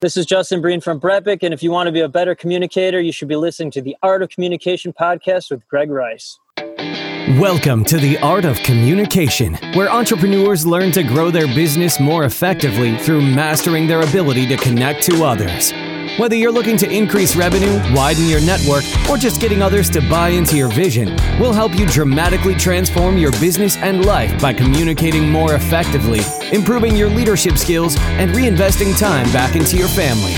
This is Justin Breen from Brepic, and if you want to be a better communicator, you should be listening to the Art of Communication podcast with Greg Rice. Welcome to the Art of Communication, where entrepreneurs learn to grow their business more effectively through mastering their ability to connect to others. Whether you're looking to increase revenue, widen your network, or just getting others to buy into your vision, we'll help you dramatically transform your business and life by communicating more effectively, improving your leadership skills, and reinvesting time back into your family.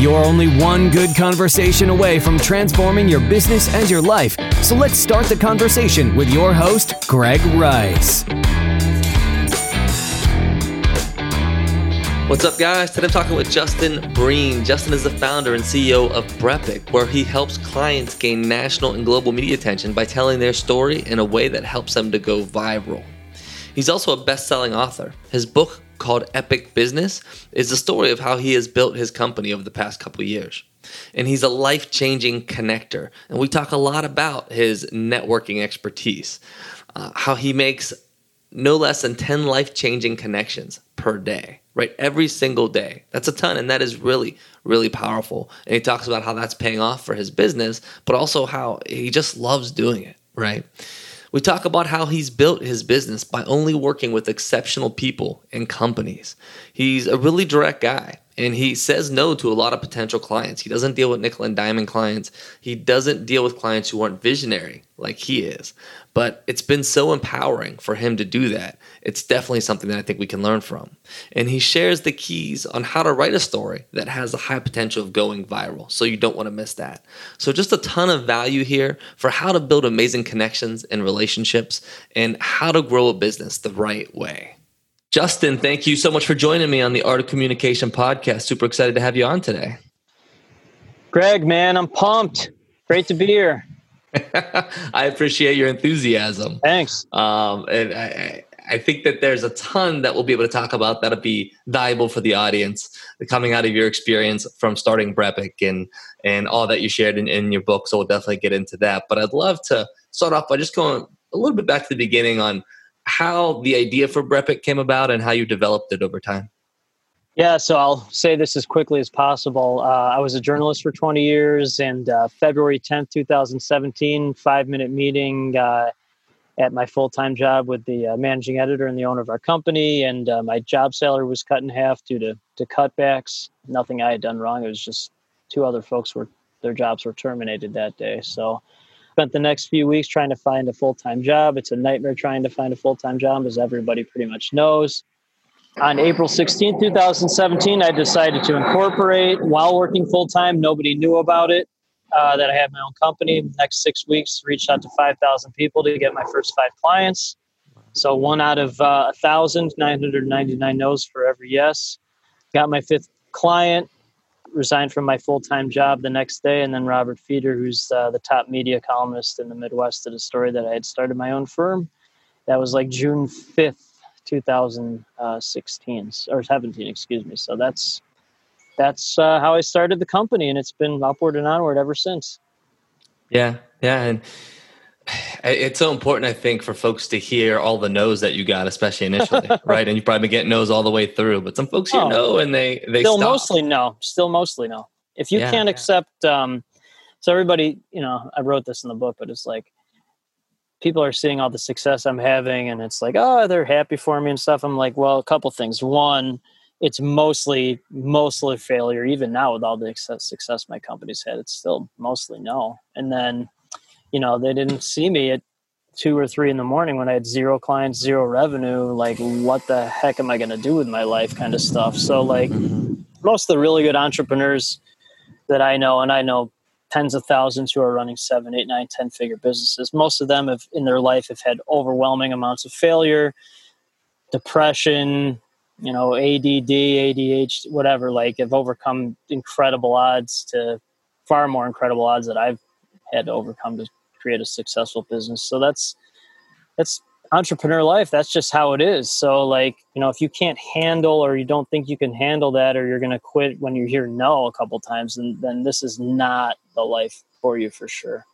You're only one good conversation away from transforming your business and your life. So let's start the conversation with your host, Greg Rice. What's up, guys? Today I'm talking with Justin Breen. Justin is the founder and CEO of Brepic, where he helps clients gain national and global media attention by telling their story in a way that helps them to go viral. He's also a best selling author. His book, called Epic Business, is the story of how he has built his company over the past couple years. And he's a life changing connector. And we talk a lot about his networking expertise, uh, how he makes no less than 10 life changing connections per day right? Every single day. That's a ton. And that is really, really powerful. And he talks about how that's paying off for his business, but also how he just loves doing it, right? We talk about how he's built his business by only working with exceptional people and companies. He's a really direct guy and he says no to a lot of potential clients. He doesn't deal with nickel and diamond clients. He doesn't deal with clients who aren't visionary like he is. But it's been so empowering for him to do that. It's definitely something that I think we can learn from. And he shares the keys on how to write a story that has a high potential of going viral. So you don't want to miss that. So just a ton of value here for how to build amazing connections and relationships and how to grow a business the right way. Justin, thank you so much for joining me on the Art of Communication podcast. Super excited to have you on today. Greg, man, I'm pumped. Great to be here. I appreciate your enthusiasm. Thanks. Um, and I, I think that there's a ton that we'll be able to talk about that'll be valuable for the audience coming out of your experience from starting Brepic and and all that you shared in, in your book. So we'll definitely get into that. But I'd love to start off by just going a little bit back to the beginning on how the idea for Brepic came about and how you developed it over time. Yeah, so I'll say this as quickly as possible. Uh, I was a journalist for 20 years, and uh, February 10th, 2017, five minute meeting uh, at my full time job with the uh, managing editor and the owner of our company. And uh, my job salary was cut in half due to, to cutbacks. Nothing I had done wrong. It was just two other folks were their jobs were terminated that day. So spent the next few weeks trying to find a full time job. It's a nightmare trying to find a full time job, as everybody pretty much knows on April 16, 2017, I decided to incorporate while working full time. Nobody knew about it, uh, that I had my own company. The next six weeks, reached out to 5,000 people to get my first five clients. So one out of uh, 1,999 no's for every yes. Got my fifth client, resigned from my full time job the next day. And then Robert Feder, who's uh, the top media columnist in the Midwest, did a story that I had started my own firm. That was like June 5th 2016 or 17, excuse me. So that's that's uh, how I started the company, and it's been upward and onward ever since. Yeah, yeah, and it's so important, I think, for folks to hear all the no's that you got, especially initially, right? And you probably get no's all the way through, but some folks oh, no and they they still stop. mostly no, still mostly no. If you yeah, can't accept, um, so everybody, you know, I wrote this in the book, but it's like people are seeing all the success I'm having and it's like, oh, they're happy for me and stuff. I'm like, well, a couple things. One, it's mostly mostly failure. Even now with all the success my company's had, it's still mostly no. And then, you know, they didn't see me at two or three in the morning when I had zero clients, zero revenue. Like, what the heck am I going to do with my life? Kind of stuff. So, like, mm-hmm. most of the really good entrepreneurs that I know, and I know tens of thousands who are running seven, eight, nine, ten figure businesses. Most of them have in their life have had overwhelming amounts of failure, depression, you know, ADD, ADHD, whatever, like have overcome incredible odds to far more incredible odds that I've had to overcome to create a successful business. So that's that's entrepreneur life. That's just how it is. So like you know if you can't handle or you don't think you can handle that or you're going to quit when you hear no a couple times then, then this is not the life for you for sure.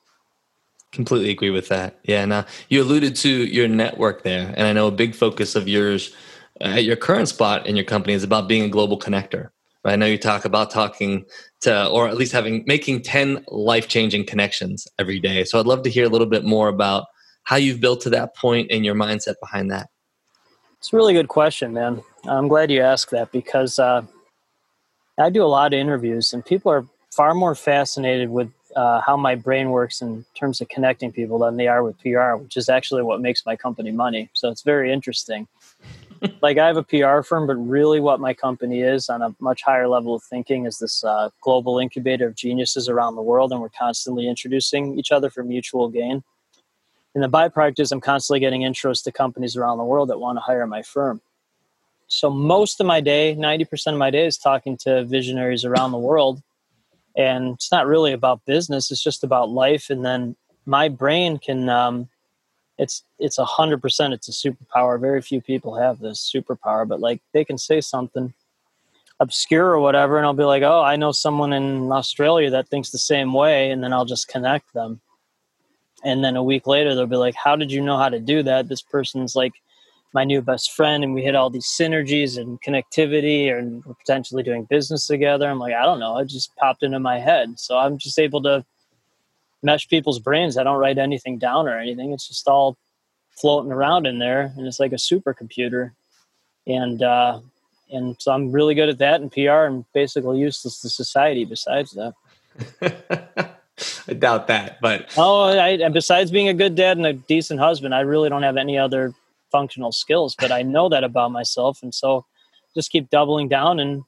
Completely agree with that. Yeah now you alluded to your network there and i know a big focus of yours uh, at your current spot in your company is about being a global connector I know you talk about talking to, or at least having, making 10 life changing connections every day. So I'd love to hear a little bit more about how you've built to that point and your mindset behind that. It's a really good question, man. I'm glad you asked that because uh, I do a lot of interviews and people are far more fascinated with uh, how my brain works in terms of connecting people than they are with PR, which is actually what makes my company money. So it's very interesting. Like I have a PR firm, but really what my company is on a much higher level of thinking is this uh, global incubator of geniuses around the world, and we're constantly introducing each other for mutual gain. And the byproduct is I'm constantly getting intros to companies around the world that want to hire my firm. So most of my day, 90% of my day is talking to visionaries around the world. And it's not really about business, it's just about life. And then my brain can um, it's it's a hundred percent it's a superpower. Very few people have this superpower but like they can say something obscure or whatever and i'll be like oh i know someone in australia that thinks the same way and then i'll just connect them. And then a week later they'll be like how did you know how to do that? This person's like my new best friend and we hit all these synergies and connectivity and we're potentially doing business together. I'm like i don't know it just popped into my head. So i'm just able to mesh people's brains. I don't write anything down or anything. It's just all floating around in there, and it's like a supercomputer. And uh, and so I'm really good at that in PR and basically useless to society. Besides that, I doubt that. But oh, I, and besides being a good dad and a decent husband, I really don't have any other functional skills. But I know that about myself, and so just keep doubling down and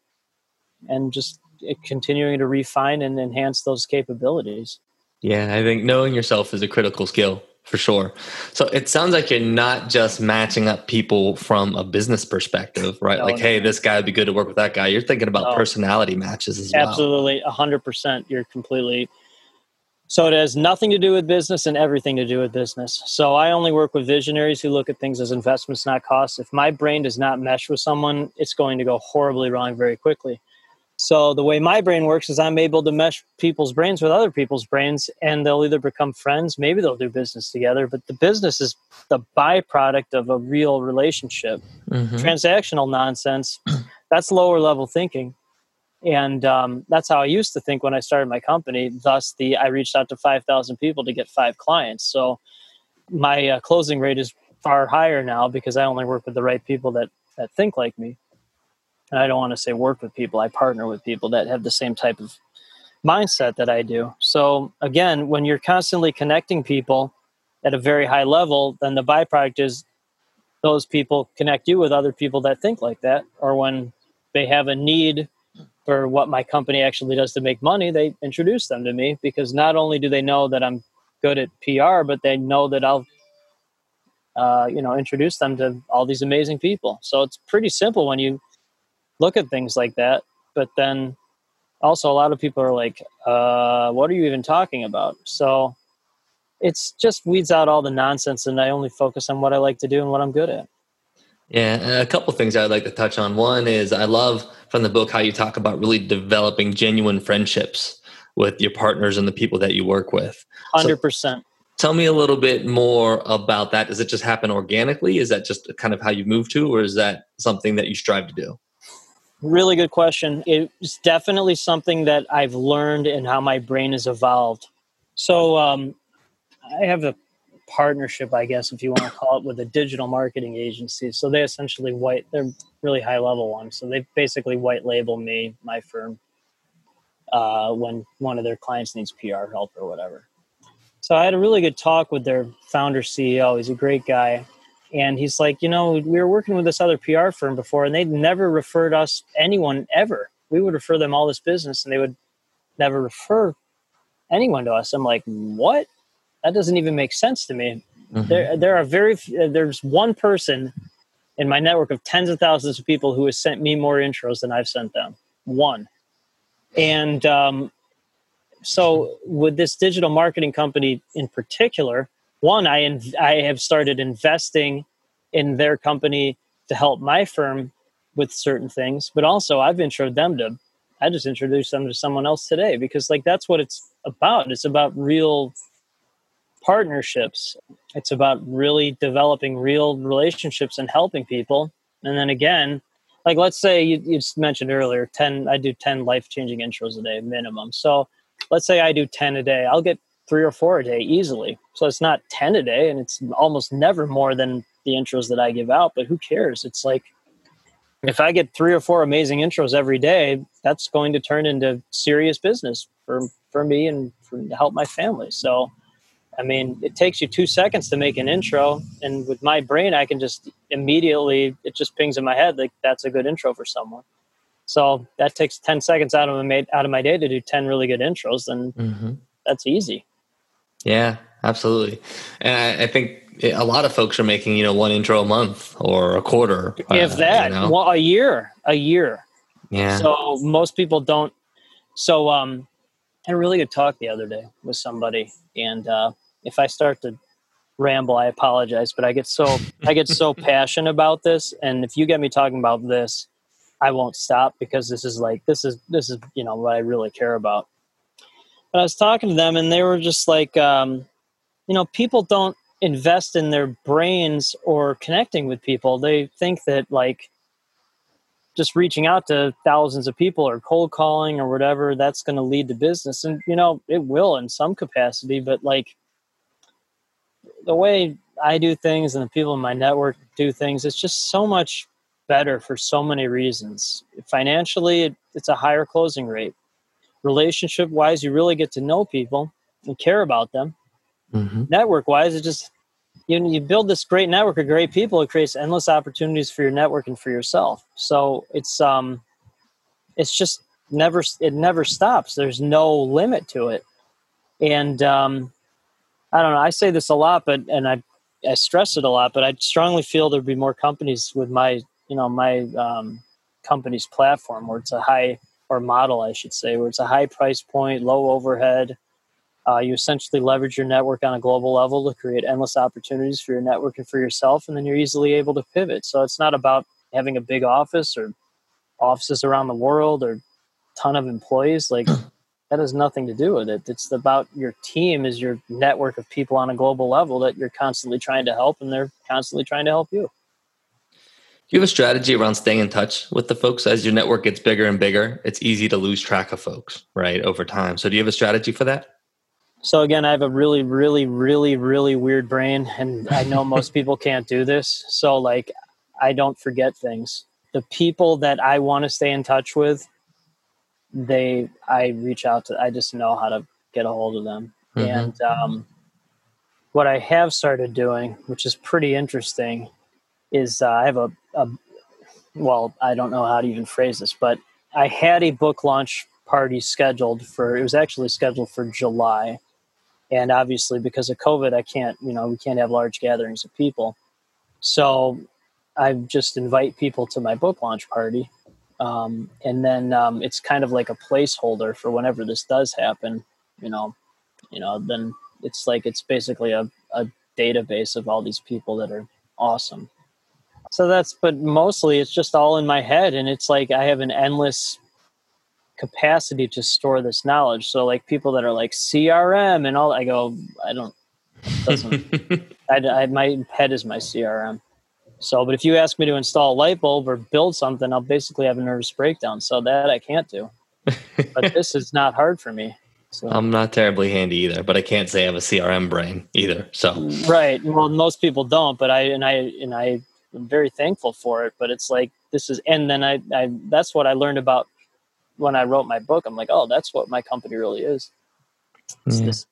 and just continuing to refine and enhance those capabilities. Yeah, I think knowing yourself is a critical skill for sure. So it sounds like you're not just matching up people from a business perspective, right? No, like, no. hey, this guy would be good to work with that guy. You're thinking about no. personality matches as Absolutely, well. Absolutely, 100%. You're completely. So it has nothing to do with business and everything to do with business. So I only work with visionaries who look at things as investments, not costs. If my brain does not mesh with someone, it's going to go horribly wrong very quickly. So the way my brain works is I'm able to mesh people's brains with other people's brains, and they'll either become friends, maybe they'll do business together. But the business is the byproduct of a real relationship. Mm-hmm. Transactional nonsense, that's lower level thinking, and um, that's how I used to think when I started my company. Thus, the I reached out to five thousand people to get five clients. So my uh, closing rate is far higher now because I only work with the right people that that think like me and I don't want to say work with people, I partner with people that have the same type of mindset that I do. So again, when you're constantly connecting people at a very high level, then the byproduct is those people connect you with other people that think like that, or when they have a need for what my company actually does to make money, they introduce them to me because not only do they know that I'm good at PR, but they know that I'll uh, you know introduce them to all these amazing people. So it's pretty simple when you look at things like that. But then also, a lot of people are like, uh, what are you even talking about? So it's just weeds out all the nonsense, and I only focus on what I like to do and what I'm good at. Yeah, a couple things I'd like to touch on. One is I love from the book how you talk about really developing genuine friendships with your partners and the people that you work with. Hundred so percent. Tell me a little bit more about that. Does it just happen organically? Is that just kind of how you move to, or is that something that you strive to do? Really good question. It's definitely something that I've learned and how my brain has evolved. So um, I have a partnership, I guess, if you want to call it, with a digital marketing agency. So they essentially white, they're really high level ones. So they basically white label me, my firm, uh, when one of their clients needs PR help or whatever. So I had a really good talk with their founder CEO. He's a great guy and he's like, you know, we were working with this other PR firm before, and they'd never referred us anyone ever. We would refer them all this business, and they would never refer anyone to us. I'm like, what? That doesn't even make sense to me. Mm-hmm. There, there are very there's one person in my network of tens of thousands of people who has sent me more intros than I've sent them. One, and um, so with this digital marketing company in particular one, I inv- I have started investing in their company to help my firm with certain things, but also I've introduced them to. I just introduced them to someone else today because like that's what it's about. It's about real partnerships. It's about really developing real relationships and helping people. And then again, like let's say you, you mentioned earlier 10 i do 10 life-changing intros a day minimum so let's say i do 10 a day i'll get three or four a day easily so it's not 10 a day and it's almost never more than the intros that i give out but who cares it's like if i get three or four amazing intros every day that's going to turn into serious business for for me and for, to help my family so I mean, it takes you two seconds to make an intro, and with my brain, I can just immediately it just pings in my head like that's a good intro for someone. So that takes ten seconds out of my out of my day to do ten really good intros, and mm-hmm. that's easy. Yeah, absolutely, and I, I, think a lot of folks are making you know one intro a month or a quarter, if uh, that, you know? well, a year, a year. Yeah. So most people don't. So um, I had a really good talk the other day with somebody, and uh, if I start to ramble, I apologize, but I get so I get so passionate about this, and if you get me talking about this, I won't stop because this is like this is this is you know what I really care about. But I was talking to them, and they were just like, um, you know, people don't invest in their brains or connecting with people. They think that like just reaching out to thousands of people or cold calling or whatever that's going to lead to business and you know it will in some capacity but like the way I do things and the people in my network do things, it's just so much better for so many reasons. Financially, it's a higher closing rate. Relationship wise, you really get to know people and care about them. Mm-hmm. Network wise, it just you you build this great network of great people. It creates endless opportunities for your network and for yourself. So it's um, it's just never it never stops. There's no limit to it, and um, I don't know. I say this a lot, but and I I stress it a lot, but I strongly feel there'd be more companies with my you know my um, company's platform where it's a high or model, I should say, where it's a high price point, low overhead. Uh, you essentially leverage your network on a global level to create endless opportunities for your network and for yourself, and then you're easily able to pivot. So it's not about having a big office or offices around the world or ton of employees. Like that has nothing to do with it. It's about your team is your network of people on a global level that you're constantly trying to help and they're constantly trying to help you. Do you have a strategy around staying in touch with the folks as your network gets bigger and bigger? It's easy to lose track of folks, right, over time. So do you have a strategy for that? So again, I have a really, really, really, really weird brain, and I know most people can't do this. So like, I don't forget things. The people that I want to stay in touch with, they I reach out to. I just know how to get a hold of them. Mm-hmm. And um, what I have started doing, which is pretty interesting, is uh, I have a, a well, I don't know how to even phrase this, but I had a book launch party scheduled for. It was actually scheduled for July, and obviously because of COVID, I can't. You know, we can't have large gatherings of people. So I just invite people to my book launch party um, and then um, it's kind of like a placeholder for whenever this does happen. You know, you know, then it's like it's basically a, a database of all these people that are awesome. So that's, but mostly it's just all in my head, and it's like I have an endless capacity to store this knowledge. So like people that are like CRM and all, I go, I don't, doesn't, I, I, my head is my CRM. So, but if you ask me to install a light bulb or build something, I'll basically have a nervous breakdown. So that I can't do. but this is not hard for me. So. I'm not terribly handy either, but I can't say I have a CRM brain either. So right, well, most people don't, but I and I and I am very thankful for it. But it's like this is, and then I, I that's what I learned about when I wrote my book. I'm like, oh, that's what my company really is. It's yeah. this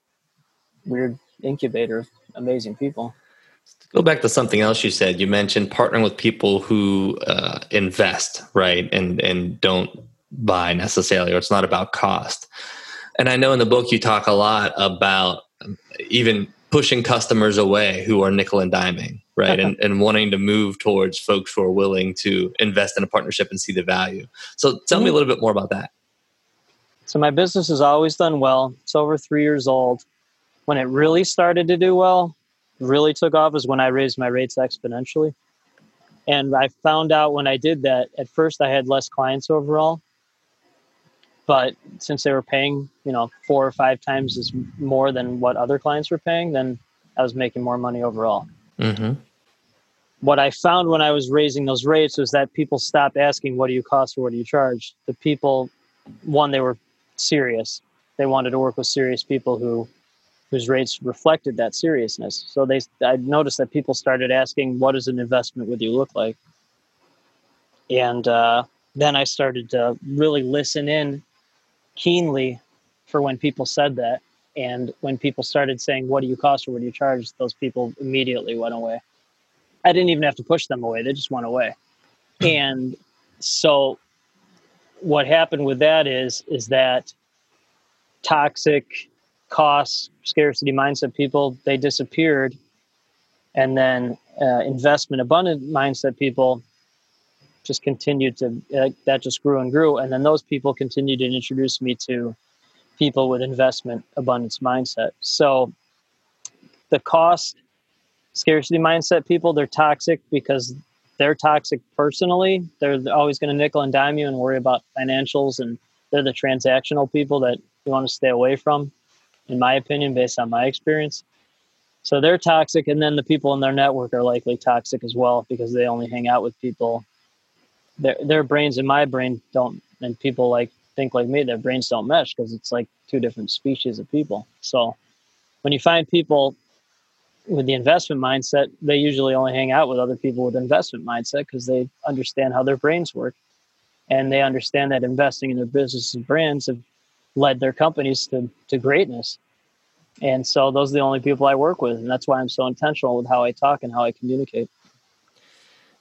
weird incubator of amazing people go back to something else you said. You mentioned partnering with people who uh, invest, right, and and don't buy necessarily, or it's not about cost. And I know in the book you talk a lot about um, even pushing customers away who are nickel and diming, right, and and wanting to move towards folks who are willing to invest in a partnership and see the value. So tell mm-hmm. me a little bit more about that. So my business has always done well. It's over three years old. When it really started to do well really took off is when I raised my rates exponentially. And I found out when I did that, at first I had less clients overall. But since they were paying, you know, four or five times as more than what other clients were paying, then I was making more money overall. Mm-hmm. what I found when I was raising those rates was that people stopped asking, "What do you cost or what do you charge?" The people, one, they were serious. They wanted to work with serious people who whose rates reflected that seriousness. So they, I noticed that people started asking, "What does an investment with you look like?" And uh, then I started to really listen in keenly for when people said that, and when people started saying, "What do you cost or what do you charge?" Those people immediately went away. I didn't even have to push them away; they just went away. and so, what happened with that is is that toxic cost scarcity mindset people they disappeared, and then uh, investment abundant mindset people just continued to uh, that just grew and grew, and then those people continued to introduce me to people with investment abundance mindset. So the cost scarcity mindset people, they're toxic because they're toxic personally. They're always going to nickel and dime you and worry about financials, and they're the transactional people that you want to stay away from, in my opinion, based on my experience. So they're toxic, and then the people in their network are likely toxic as well because they only hang out with people. Their their brains and my brain don't, and people like think like me, their brains don't mesh because it's like two different species of people. So when you find people with the investment mindset, they usually only hang out with other people with investment mindset because they understand how their brains work and they understand that investing in their businesses and brands have led their companies to, to greatness. And so those are the only people I work with. And that's why I'm so intentional with how I talk and how I communicate.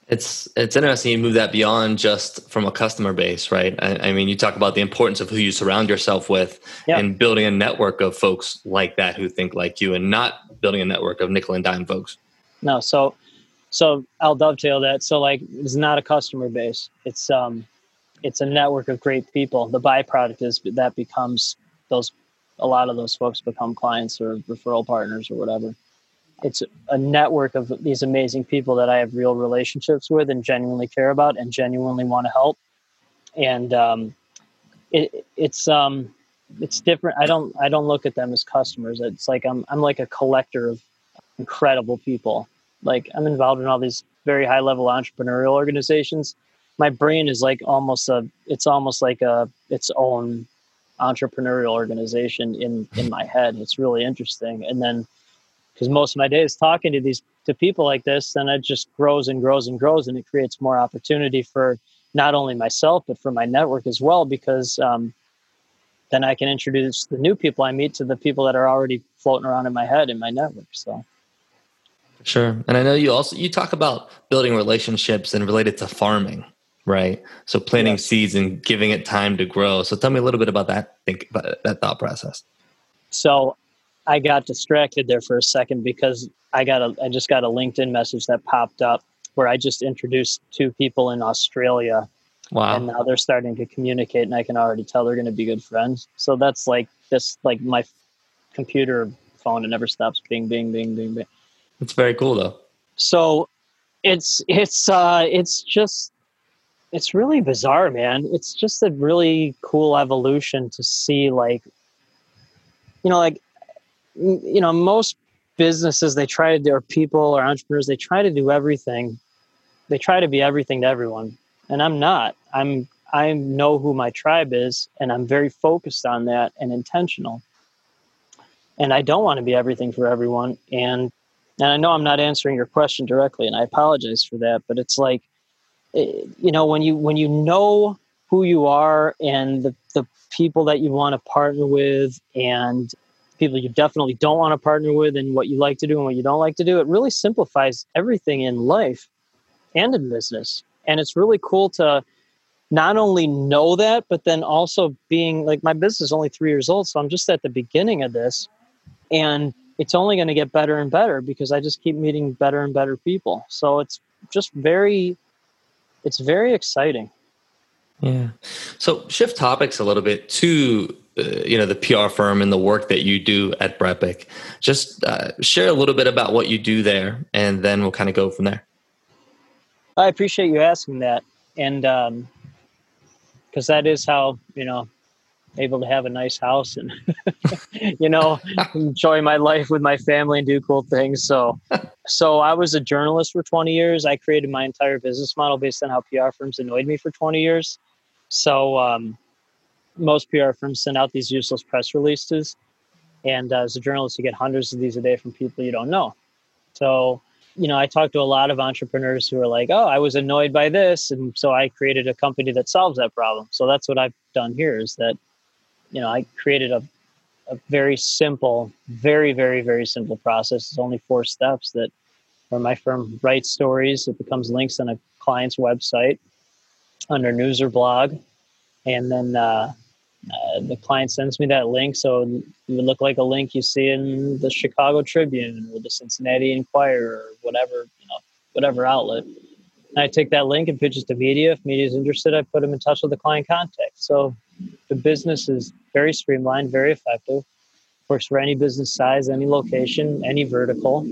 It's it's interesting you move that beyond just from a customer base, right? I, I mean, you talk about the importance of who you surround yourself with yeah. and building a network of folks like that who think like you, and not building a network of nickel and dime folks. No, so so I'll dovetail that. So like, it's not a customer base. It's um, it's a network of great people. The byproduct is that becomes those. A lot of those folks become clients or referral partners or whatever it's a network of these amazing people that I have real relationships with and genuinely care about and genuinely want to help. And um, it, it's um, it's different. I don't I don't look at them as customers. It's like I'm I'm like a collector of incredible people. Like I'm involved in all these very high level entrepreneurial organizations. My brain is like almost a it's almost like a its own entrepreneurial organization in in my head. It's really interesting. And then because most of my day is talking to these to people like this and it just grows and grows and grows and it creates more opportunity for not only myself but for my network as well because um, then i can introduce the new people i meet to the people that are already floating around in my head in my network so. Sure and i know you also you talk about building relationships and related to farming right? So planting seeds and giving it time to grow so tell me a little bit about that think about that thought process. So I got distracted there for a second because I got a I just got a LinkedIn message that popped up where I just introduced two people in Australia. Wow. And now they're starting to communicate and I can already tell they're going to be good friends. So that's like this like my computer phone it never stops bing bing bing bing bing. It's very cool though. So it's it's uh it's just it's really bizarre, man. It's just a really cool evolution to see like you know like you know most businesses they try to do or people or entrepreneurs they try to do everything they try to be everything to everyone. And i'm not. I'm i know who my tribe is and i'm very focused on that and intentional. And i don't want to be everything for everyone and and i know i'm not answering your question directly and i apologize for that but it's like eh, you know when you when you know who you are and the, the people that you want to partner with and people you definitely don't want to partner with and what you like to do and what you don't like to do. It really simplifies everything in life and in business. And it's really cool to not only know that, but then also being like my business is only three years old. So I'm just at the beginning of this. And it's only going to get better and better because I just keep meeting better and better people. So it's just very, it's very exciting. Yeah. So shift topics a little bit to you know the PR firm and the work that you do at Brepic. Just uh, share a little bit about what you do there, and then we'll kind of go from there. I appreciate you asking that, and because um, that is how you know able to have a nice house and you know enjoy my life with my family and do cool things so so i was a journalist for 20 years i created my entire business model based on how pr firms annoyed me for 20 years so um, most pr firms send out these useless press releases and uh, as a journalist you get hundreds of these a day from people you don't know so you know i talk to a lot of entrepreneurs who are like oh i was annoyed by this and so i created a company that solves that problem so that's what i've done here is that you know, I created a, a very simple, very, very, very simple process. It's only four steps that where my firm writes stories, it becomes links on a client's website under news or blog. And then uh, uh, the client sends me that link. So it would look like a link you see in the Chicago Tribune or the Cincinnati Enquirer or whatever, you know, whatever outlet. And I take that link and pitch it to media. If media is interested, I put them in touch with the client contact. So the business is very streamlined, very effective, works for any business size, any location, any vertical.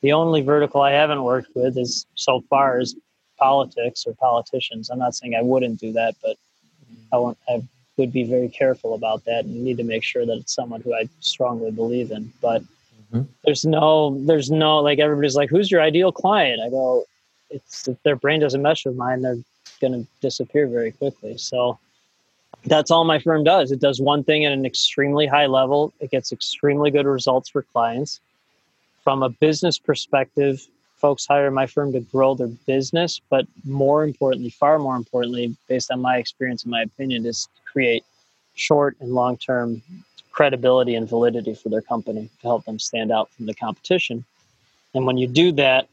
The only vertical I haven't worked with is so far is politics or politicians. I'm not saying I wouldn't do that, but I want I would be very careful about that and need to make sure that it's someone who I strongly believe in. But mm-hmm. there's no there's no like everybody's like, who's your ideal client? I go, it's if their brain doesn't mesh with mine, they're gonna disappear very quickly. So that's all my firm does. It does one thing at an extremely high level. It gets extremely good results for clients. From a business perspective, folks hire my firm to grow their business, but more importantly, far more importantly, based on my experience and my opinion, is create short and long term credibility and validity for their company to help them stand out from the competition. And when you do that,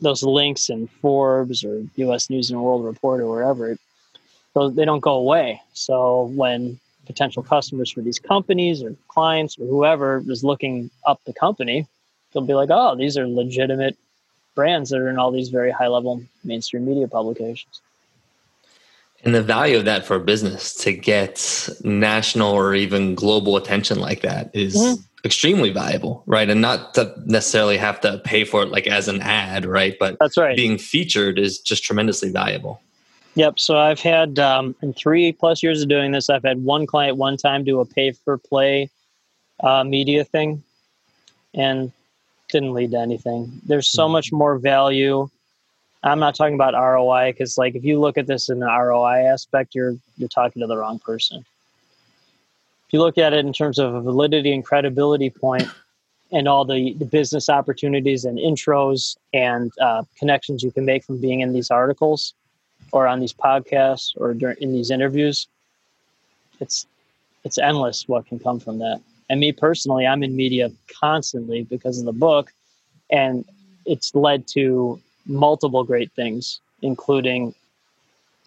those links in Forbes or US News and World Report or wherever, those they don't go away. So when potential customers for these companies or clients or whoever is looking up the company, they'll be like, "Oh, these are legitimate brands that are in all these very high level mainstream media publications." And the value of that for a business to get national or even global attention like that is extremely valuable, right? And not to necessarily have to pay for it like as an ad, right? But that's right. Being featured is just tremendously valuable. Yep. So I've had um, in three plus years of doing this, I've had one client one time do a pay for play uh, media thing, and didn't lead to anything. There's so much more value. I'm not talking about ROI because, like, if you look at this in the ROI aspect, you're you're talking to the wrong person. If you look at it in terms of validity and credibility point, and all the, the business opportunities and intros and uh, connections you can make from being in these articles, or on these podcasts or during, in these interviews, it's it's endless what can come from that. And me personally, I'm in media constantly because of the book, and it's led to multiple great things, including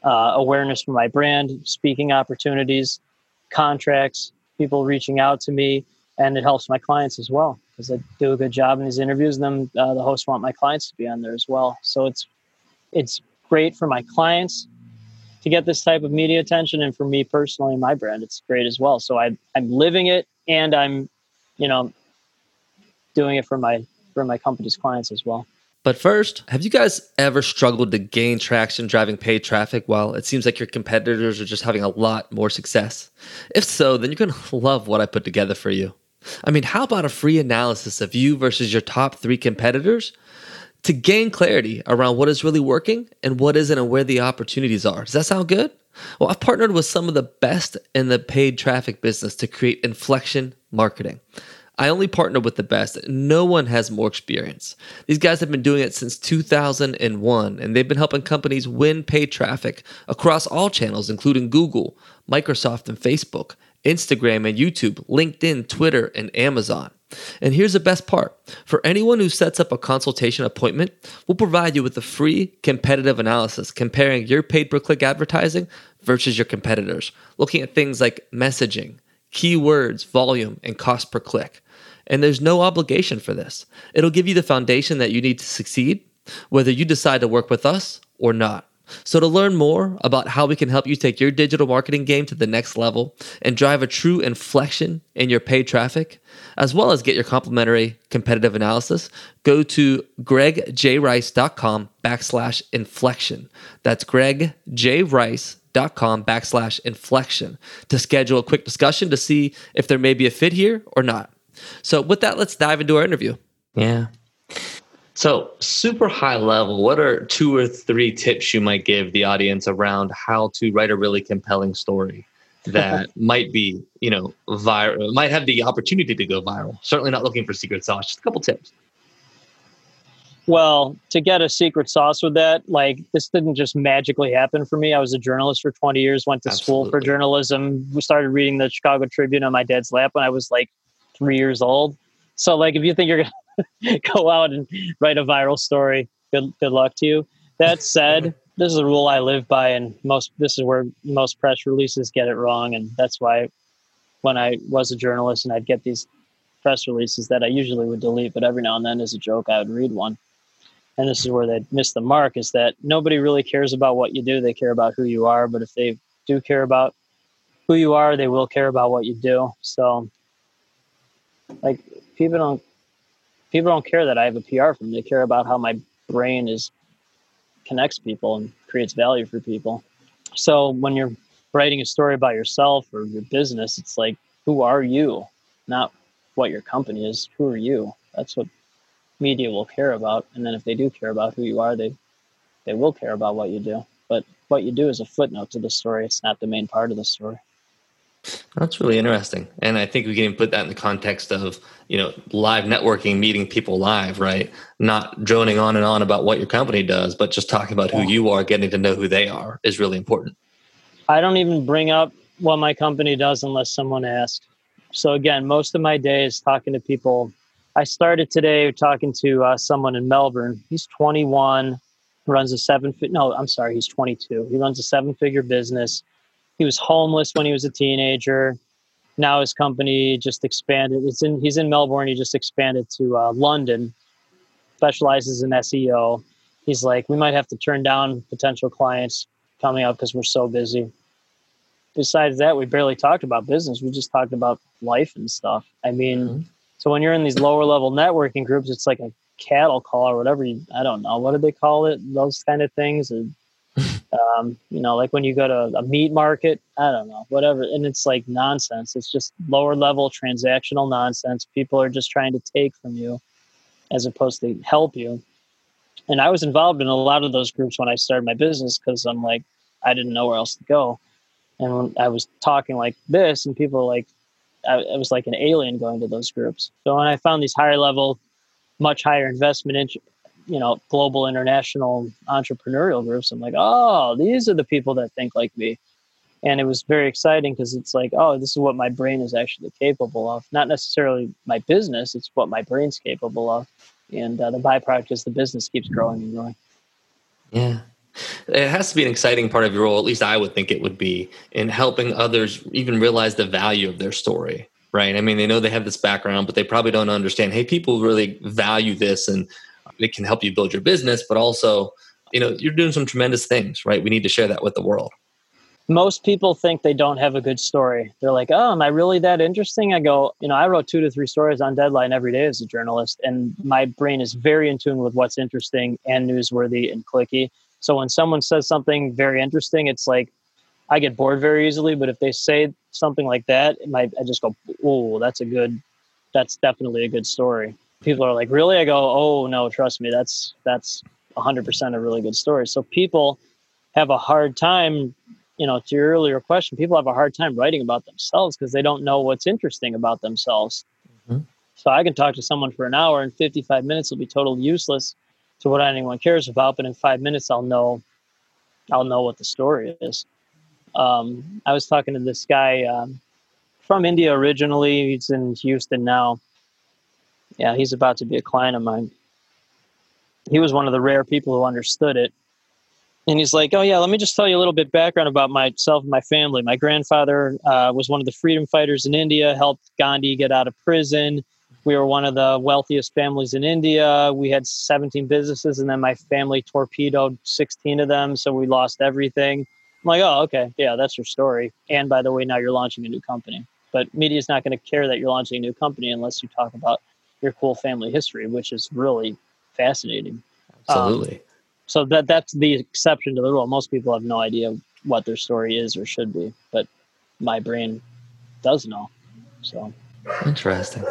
uh, awareness for my brand, speaking opportunities, contracts, people reaching out to me, and it helps my clients as well because I do a good job in these interviews. And then uh, the hosts want my clients to be on there as well. So it's it's great for my clients to get this type of media attention and for me personally my brand it's great as well so I, i'm living it and i'm you know doing it for my for my company's clients as well but first, have you guys ever struggled to gain traction driving paid traffic while it seems like your competitors are just having a lot more success? If so, then you're going to love what I put together for you. I mean, how about a free analysis of you versus your top three competitors to gain clarity around what is really working and what isn't and where the opportunities are. Does that sound good? Well, I've partnered with some of the best in the paid traffic business to create inflection marketing. I only partner with the best. No one has more experience. These guys have been doing it since 2001, and they've been helping companies win paid traffic across all channels, including Google, Microsoft, and Facebook, Instagram and YouTube, LinkedIn, Twitter, and Amazon. And here's the best part for anyone who sets up a consultation appointment, we'll provide you with a free competitive analysis comparing your paid per click advertising versus your competitors, looking at things like messaging, keywords, volume, and cost per click. And there's no obligation for this. It'll give you the foundation that you need to succeed, whether you decide to work with us or not. So, to learn more about how we can help you take your digital marketing game to the next level and drive a true inflection in your paid traffic, as well as get your complimentary competitive analysis, go to gregjrice.com backslash inflection. That's gregjrice.com com backslash inflection to schedule a quick discussion to see if there may be a fit here or not. So with that, let's dive into our interview. Yeah. So, super high level, what are two or three tips you might give the audience around how to write a really compelling story that might be, you know, viral, might have the opportunity to go viral? Certainly not looking for secret sauce, just a couple tips. Well, to get a secret sauce with that, like this didn't just magically happen for me. I was a journalist for 20 years, went to Absolutely. school for journalism. We started reading the Chicago Tribune on my dad's lap when I was like three years old. So, like, if you think you're gonna go out and write a viral story, good good luck to you. That said, this is a rule I live by, and most this is where most press releases get it wrong, and that's why when I was a journalist and I'd get these press releases that I usually would delete, but every now and then as a joke I would read one and this is where they miss the mark is that nobody really cares about what you do. They care about who you are but if they do care about who you are they will care about what you do. So like people don't people don't care that i have a pr firm they care about how my brain is connects people and creates value for people. So when you're writing a story about yourself or your business it's like who are you? Not what your company is. Who are you? That's what media will care about. And then if they do care about who you are, they they will care about what you do. But what you do is a footnote to the story. It's not the main part of the story. That's really interesting. And I think we can even put that in the context of, you know, live networking, meeting people live, right? Not droning on and on about what your company does, but just talking about who you are, getting to know who they are is really important. I don't even bring up what my company does unless someone asks. So again, most of my day is talking to people I started today talking to uh, someone in Melbourne. He's 21, runs a seven. No, I'm sorry, he's 22. He runs a seven-figure business. He was homeless when he was a teenager. Now his company just expanded. It's in. He's in Melbourne. He just expanded to uh, London. Specializes in SEO. He's like, we might have to turn down potential clients coming up because we're so busy. Besides that, we barely talked about business. We just talked about life and stuff. I mean. Mm-hmm so when you're in these lower level networking groups, it's like a cattle call or whatever. You, I don't know what do they call it? Those kind of things. And, um, you know, like when you go to a meat market, I don't know, whatever. And it's like nonsense. It's just lower level transactional nonsense. People are just trying to take from you as opposed to help you. And I was involved in a lot of those groups when I started my business because I'm like, I didn't know where else to go. And when I was talking like this, and people were like, I, was like an alien going to those groups. So when I found these higher level, much higher investment, in, you know, global international entrepreneurial groups, I'm like, oh, these are the people that think like me. And it was very exciting because it's like, oh, this is what my brain is actually capable of. Not necessarily my business, it's what my brain's capable of. And uh, the byproduct is the business keeps growing and growing. Yeah. It has to be an exciting part of your role, at least I would think it would be, in helping others even realize the value of their story, right? I mean, they know they have this background, but they probably don't understand, hey, people really value this and it can help you build your business, but also, you know, you're doing some tremendous things, right? We need to share that with the world. Most people think they don't have a good story. They're like, oh, am I really that interesting? I go, you know, I wrote two to three stories on deadline every day as a journalist, and my brain is very in tune with what's interesting and newsworthy and clicky so when someone says something very interesting, it's like I get bored very easily. But if they say something like that, it might I just go, "Oh, that's a good, that's definitely a good story." People are like, "Really?" I go, "Oh no, trust me, that's that's 100% a really good story." So people have a hard time. You know, to your earlier question, people have a hard time writing about themselves because they don't know what's interesting about themselves. Mm-hmm. So I can talk to someone for an hour and 55 minutes will be totally useless to what anyone cares about. But in five minutes, I'll know, I'll know what the story is. Um, I was talking to this guy um, from India originally. He's in Houston now. Yeah, he's about to be a client of mine. He was one of the rare people who understood it. And he's like, "Oh yeah, let me just tell you a little bit background about myself and my family. My grandfather uh, was one of the freedom fighters in India, helped Gandhi get out of prison." We were one of the wealthiest families in India. We had 17 businesses, and then my family torpedoed 16 of them, so we lost everything. I'm like, oh, okay, yeah, that's your story. And by the way, now you're launching a new company. But media is not going to care that you're launching a new company unless you talk about your cool family history, which is really fascinating. Absolutely. Um, so that that's the exception to the rule. Most people have no idea what their story is or should be, but my brain does know. So interesting.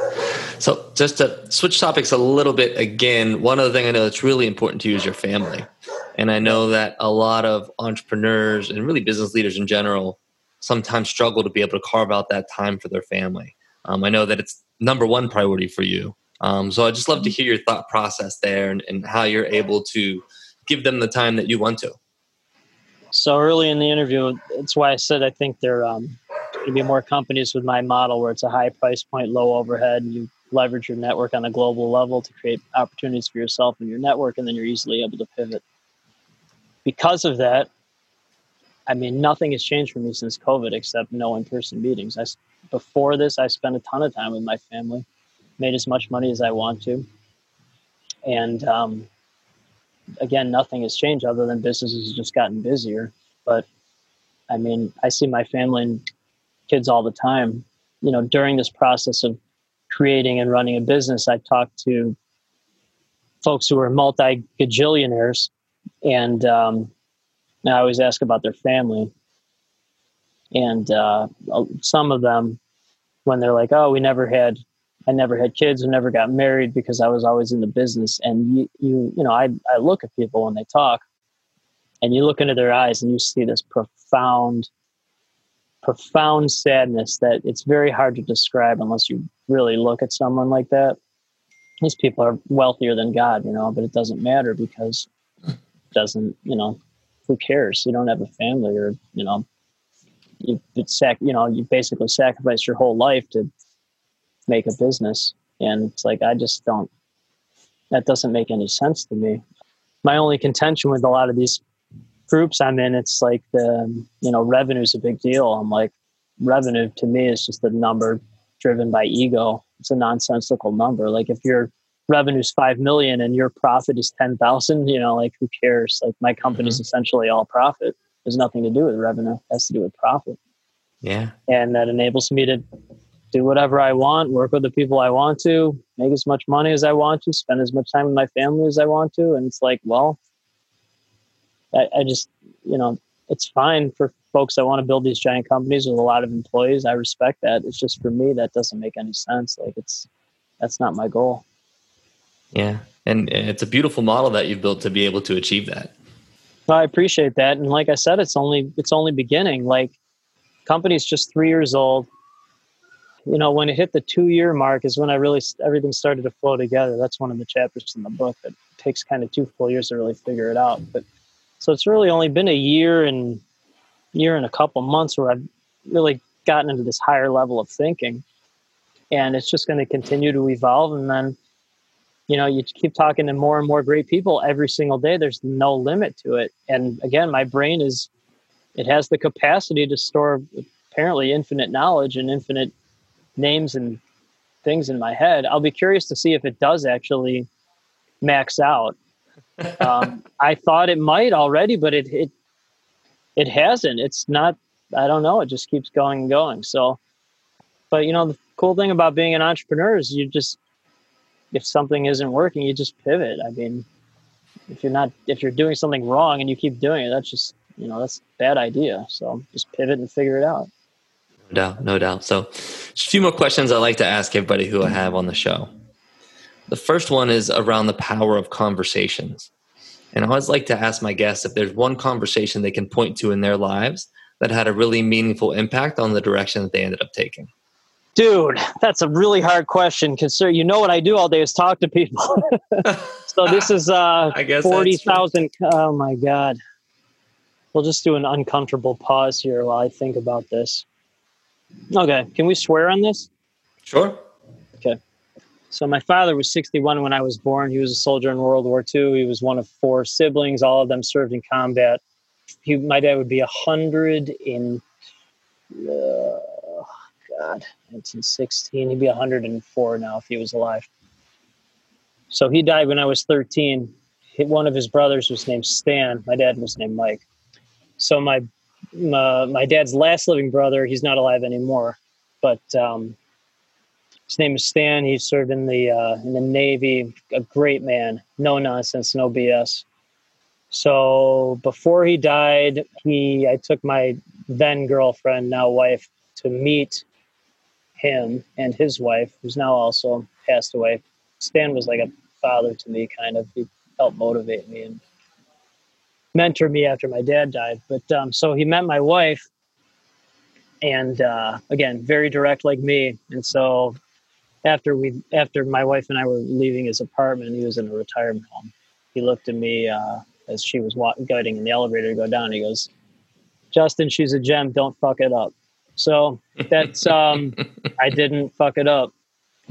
So just to switch topics a little bit again, one other thing I know that's really important to you is your family. And I know that a lot of entrepreneurs and really business leaders in general sometimes struggle to be able to carve out that time for their family. Um, I know that it's number one priority for you. Um, so I'd just love to hear your thought process there and, and how you're able to give them the time that you want to. So early in the interview, that's why I said I think there um, to be more companies with my model where it's a high price point, low overhead, and you leverage your network on a global level to create opportunities for yourself and your network, and then you're easily able to pivot. Because of that, I mean, nothing has changed for me since COVID except no in-person meetings. I, before this, I spent a ton of time with my family, made as much money as I want to, and um, again, nothing has changed other than business has just gotten busier. But I mean, I see my family and kids all the time. You know, during this process of creating and running a business, I talk to folks who are multi gajillionaires, and um, I always ask about their family. And uh, some of them, when they're like, "Oh, we never had I never had kids and never got married because I was always in the business. And you, you, you know, I, I look at people when they talk and you look into their eyes and you see this profound, profound sadness that it's very hard to describe unless you really look at someone like that. These people are wealthier than God, you know, but it doesn't matter because it doesn't, you know, who cares? You don't have a family or, you know, you, sac, you know, you basically sacrifice your whole life to make a business. And it's like, I just don't, that doesn't make any sense to me. My only contention with a lot of these groups I'm in, it's like the, you know, revenue is a big deal. I'm like, revenue to me is just a number driven by ego. It's a nonsensical number. Like if your revenue's 5 million and your profit is 10,000, you know, like who cares? Like my company's mm-hmm. essentially all profit. There's nothing to do with revenue. It has to do with profit. Yeah. And that enables me to do whatever I want, work with the people I want to, make as much money as I want to, spend as much time with my family as I want to. And it's like, well, I, I just, you know, it's fine for folks that want to build these giant companies with a lot of employees. I respect that. It's just for me, that doesn't make any sense. Like it's, that's not my goal. Yeah. And it's a beautiful model that you've built to be able to achieve that. Well, I appreciate that. And like I said, it's only, it's only beginning. Like company's just three years old you know, when it hit the two year mark is when I really everything started to flow together. That's one of the chapters in the book that takes kind of two full years to really figure it out. But so it's really only been a year and year and a couple months where I've really gotten into this higher level of thinking, and it's just going to continue to evolve. And then, you know, you keep talking to more and more great people every single day. There's no limit to it. And again, my brain is it has the capacity to store apparently infinite knowledge and infinite names and things in my head. I'll be curious to see if it does actually max out. Um, I thought it might already, but it it it hasn't. It's not. I don't know. It just keeps going and going. So, but you know, the cool thing about being an entrepreneur is you just if something isn't working, you just pivot. I mean, if you're not if you're doing something wrong and you keep doing it, that's just you know that's a bad idea. So just pivot and figure it out. No doubt, no doubt. So, just a few more questions I like to ask everybody who I have on the show. The first one is around the power of conversations. And I always like to ask my guests if there's one conversation they can point to in their lives that had a really meaningful impact on the direction that they ended up taking. Dude, that's a really hard question because, sir, you know what I do all day is talk to people. so this is uh, I guess forty thousand. Oh my god! We'll just do an uncomfortable pause here while I think about this. Okay. Can we swear on this? Sure. So my father was 61 when I was born. He was a soldier in World War II. He was one of four siblings. All of them served in combat. He, my dad would be hundred in, uh, God, 1916. He'd be 104 now if he was alive. So he died when I was 13. One of his brothers was named Stan. My dad was named Mike. So my my, my dad's last living brother. He's not alive anymore, but um, his name is Stan. He served in the uh, in the Navy. A great man, no nonsense, no BS. So before he died, he I took my then girlfriend, now wife, to meet him and his wife, who's now also passed away. Stan was like a father to me, kind of. He helped motivate me and mentor me after my dad died. But um, so he met my wife, and uh, again, very direct like me. And so after we, after my wife and I were leaving his apartment, he was in a retirement home. He looked at me uh, as she was walking, getting in the elevator to go down. He goes, "Justin, she's a gem. Don't fuck it up." So that's um, I didn't fuck it up.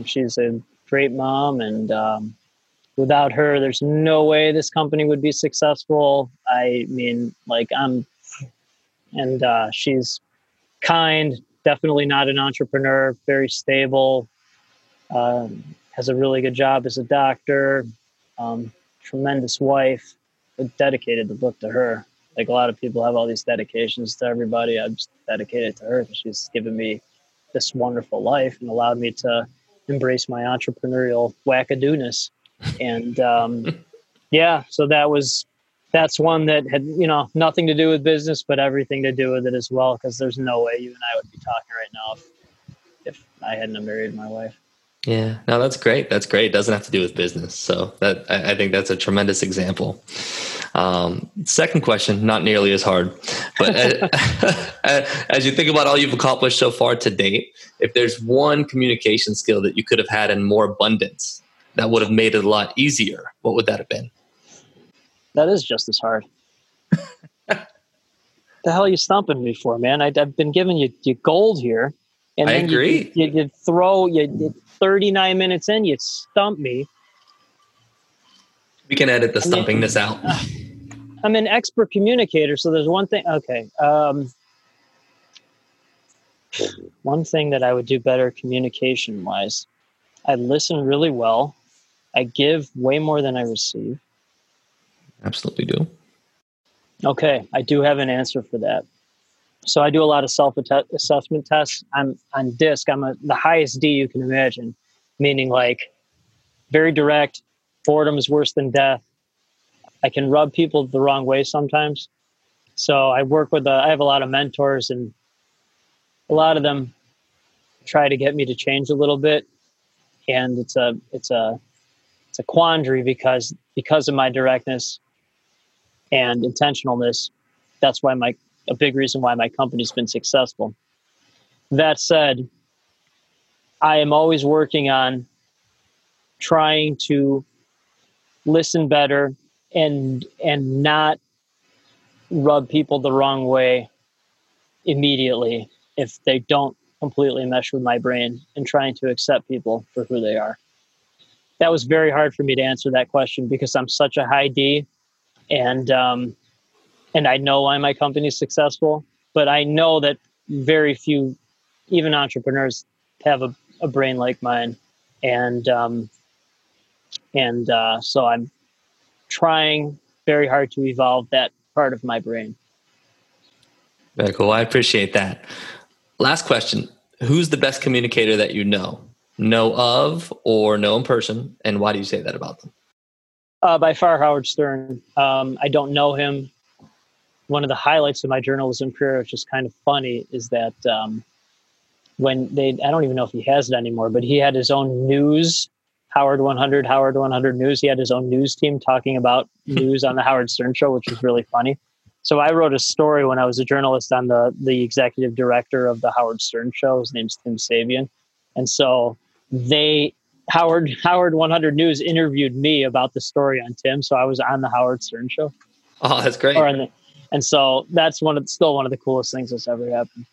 She's a great mom, and um, without her, there's no way this company would be successful. I mean, like I'm, and uh, she's kind, definitely not an entrepreneur, very stable, um, has a really good job as a doctor, um, tremendous wife, dedicated the book to her. Like a lot of people have all these dedications to everybody. I'm just dedicated to her because she's given me this wonderful life and allowed me to embrace my entrepreneurial wackadoodness. And um, yeah, so that was that's one that had you know nothing to do with business, but everything to do with it as well. Because there's no way you and I would be talking right now if if I hadn't married my wife. Yeah, no, that's great. That's great. It doesn't have to do with business. So that I, I think that's a tremendous example. Um, second question, not nearly as hard, but as you think about all you've accomplished so far to date, if there's one communication skill that you could have had in more abundance that would have made it a lot easier, what would that have been? That is just as hard. the hell are you stumping me for, man? I, have been giving you, you gold here. And I agree. You, you, you throw you, you 39 minutes in, you stump me. We can edit the stumping this out. I'm an expert communicator, so there's one thing. Okay. Um, one thing that I would do better communication wise, I listen really well. I give way more than I receive. Absolutely do. Okay, I do have an answer for that. So I do a lot of self assessment tests. I'm on DISC. I'm a, the highest D you can imagine, meaning like very direct. Boredom is worse than death. I can rub people the wrong way sometimes. So I work with. A, I have a lot of mentors, and a lot of them try to get me to change a little bit. And it's a it's a it's a quandary because because of my directness and intentionalness. That's why my a big reason why my company's been successful. That said, I am always working on trying to listen better and and not rub people the wrong way immediately if they don't completely mesh with my brain and trying to accept people for who they are. That was very hard for me to answer that question because I'm such a high D and um, and I know why my company is successful, but I know that very few, even entrepreneurs, have a, a brain like mine, and um, and uh, so I'm trying very hard to evolve that part of my brain. Very cool. I appreciate that. Last question: Who's the best communicator that you know, know of, or know in person, and why do you say that about them? Uh, by far, Howard Stern. Um, I don't know him one of the highlights of my journalism career, which is kind of funny, is that um, when they, I don't even know if he has it anymore, but he had his own news, Howard 100, Howard 100 News. He had his own news team talking about news on the Howard Stern Show, which was really funny. So I wrote a story when I was a journalist on the the executive director of the Howard Stern Show. His name's Tim Sabean, and so they Howard Howard 100 News interviewed me about the story on Tim. So I was on the Howard Stern Show. Oh, that's great. Or the, and so that's one of still one of the coolest things that's ever happened.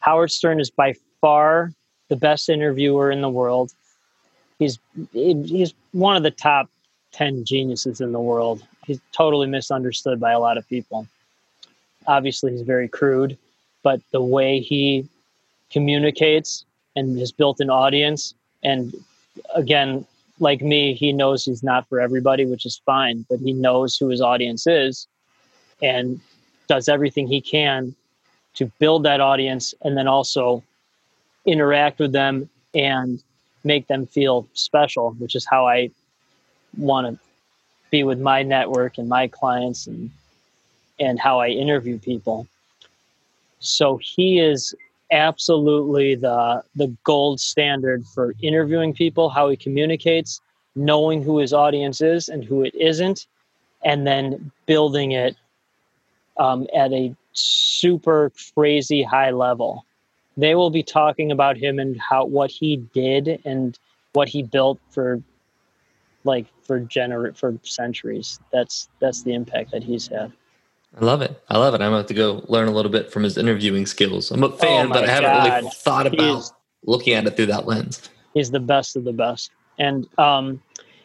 Howard Stern is by far the best interviewer in the world. He's he's one of the top 10 geniuses in the world. He's totally misunderstood by a lot of people. Obviously, he's very crude, but the way he communicates and has built an audience and again, like me, he knows he's not for everybody, which is fine, but he knows who his audience is and does everything he can to build that audience and then also interact with them and make them feel special, which is how I want to be with my network and my clients and and how I interview people. So he is absolutely the the gold standard for interviewing people, how he communicates, knowing who his audience is and who it isn't, and then building it um, at a super crazy high level. They will be talking about him and how what he did and what he built for like for gener for centuries. That's that's the impact that he's had. I love it. I love it. I'm going to have to go learn a little bit from his interviewing skills. I'm a oh fan, oh but I haven't God. really thought about he's, looking at it through that lens. He's the best of the best. And um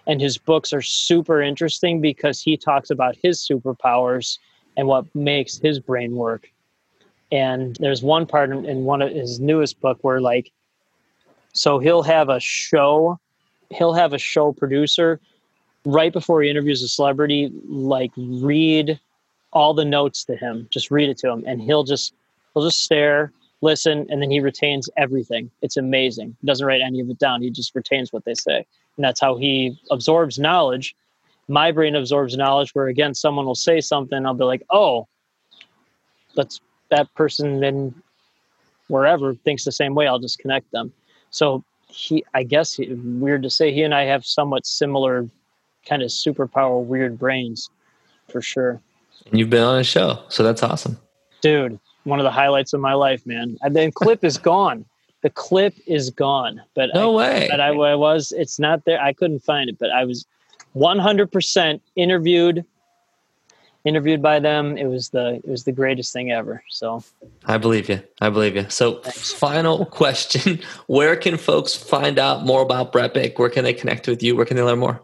and his books are super interesting because he talks about his superpowers and what makes his brain work. And there's one part in one of his newest book where like so he'll have a show he'll have a show producer right before he interviews a celebrity like read all the notes to him just read it to him. And he'll just he'll just stare listen and then he retains everything. It's amazing. He doesn't write any of it down. He just retains what they say. And that's how he absorbs knowledge my brain absorbs knowledge where again someone will say something i'll be like oh that's that person then wherever thinks the same way i'll just connect them. So he i guess he, weird to say he and i have somewhat similar kind of superpower weird brains for sure. And you've been on a show so that's awesome. Dude one of the highlights of my life man. And then clip is gone. The clip is gone but no I, way. but I, I was it's not there i couldn't find it but i was 100% interviewed interviewed by them. It was the it was the greatest thing ever. So I believe you. I believe you. So Thanks. final question: Where can folks find out more about Brepic? Where can they connect with you? Where can they learn more?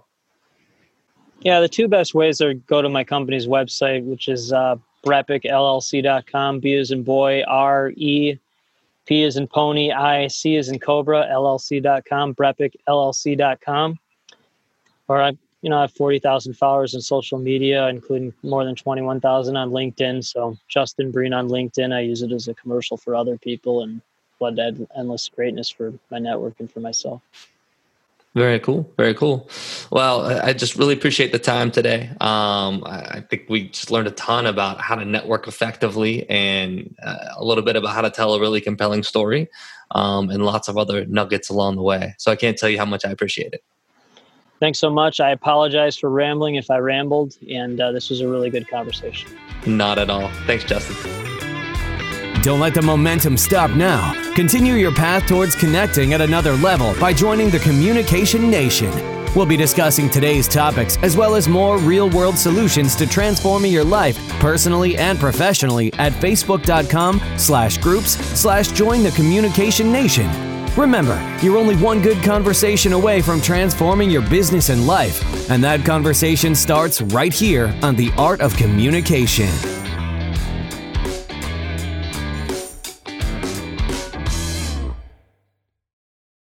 Yeah, the two best ways are go to my company's website, which is uh, brepicllc.com. B is in boy, R E, P is in pony, I C is in cobra, LLC.com, brepicllc.com. Or I you know, I have 40,000 followers in social media, including more than 21,000 on LinkedIn. So Justin Breen on LinkedIn, I use it as a commercial for other people and blood endless greatness for my network and for myself. Very cool. Very cool. Well, I just really appreciate the time today. Um, I think we just learned a ton about how to network effectively and uh, a little bit about how to tell a really compelling story um, and lots of other nuggets along the way. So I can't tell you how much I appreciate it thanks so much. I apologize for rambling if I rambled, and uh, this was a really good conversation. Not at all. Thanks, Justin. Don't let the momentum stop now. Continue your path towards connecting at another level by joining the Communication Nation. We'll be discussing today's topics as well as more real world solutions to transforming your life personally and professionally at facebook.com slash groups slash join the communication nation. Remember, you're only one good conversation away from transforming your business and life, and that conversation starts right here on The Art of Communication.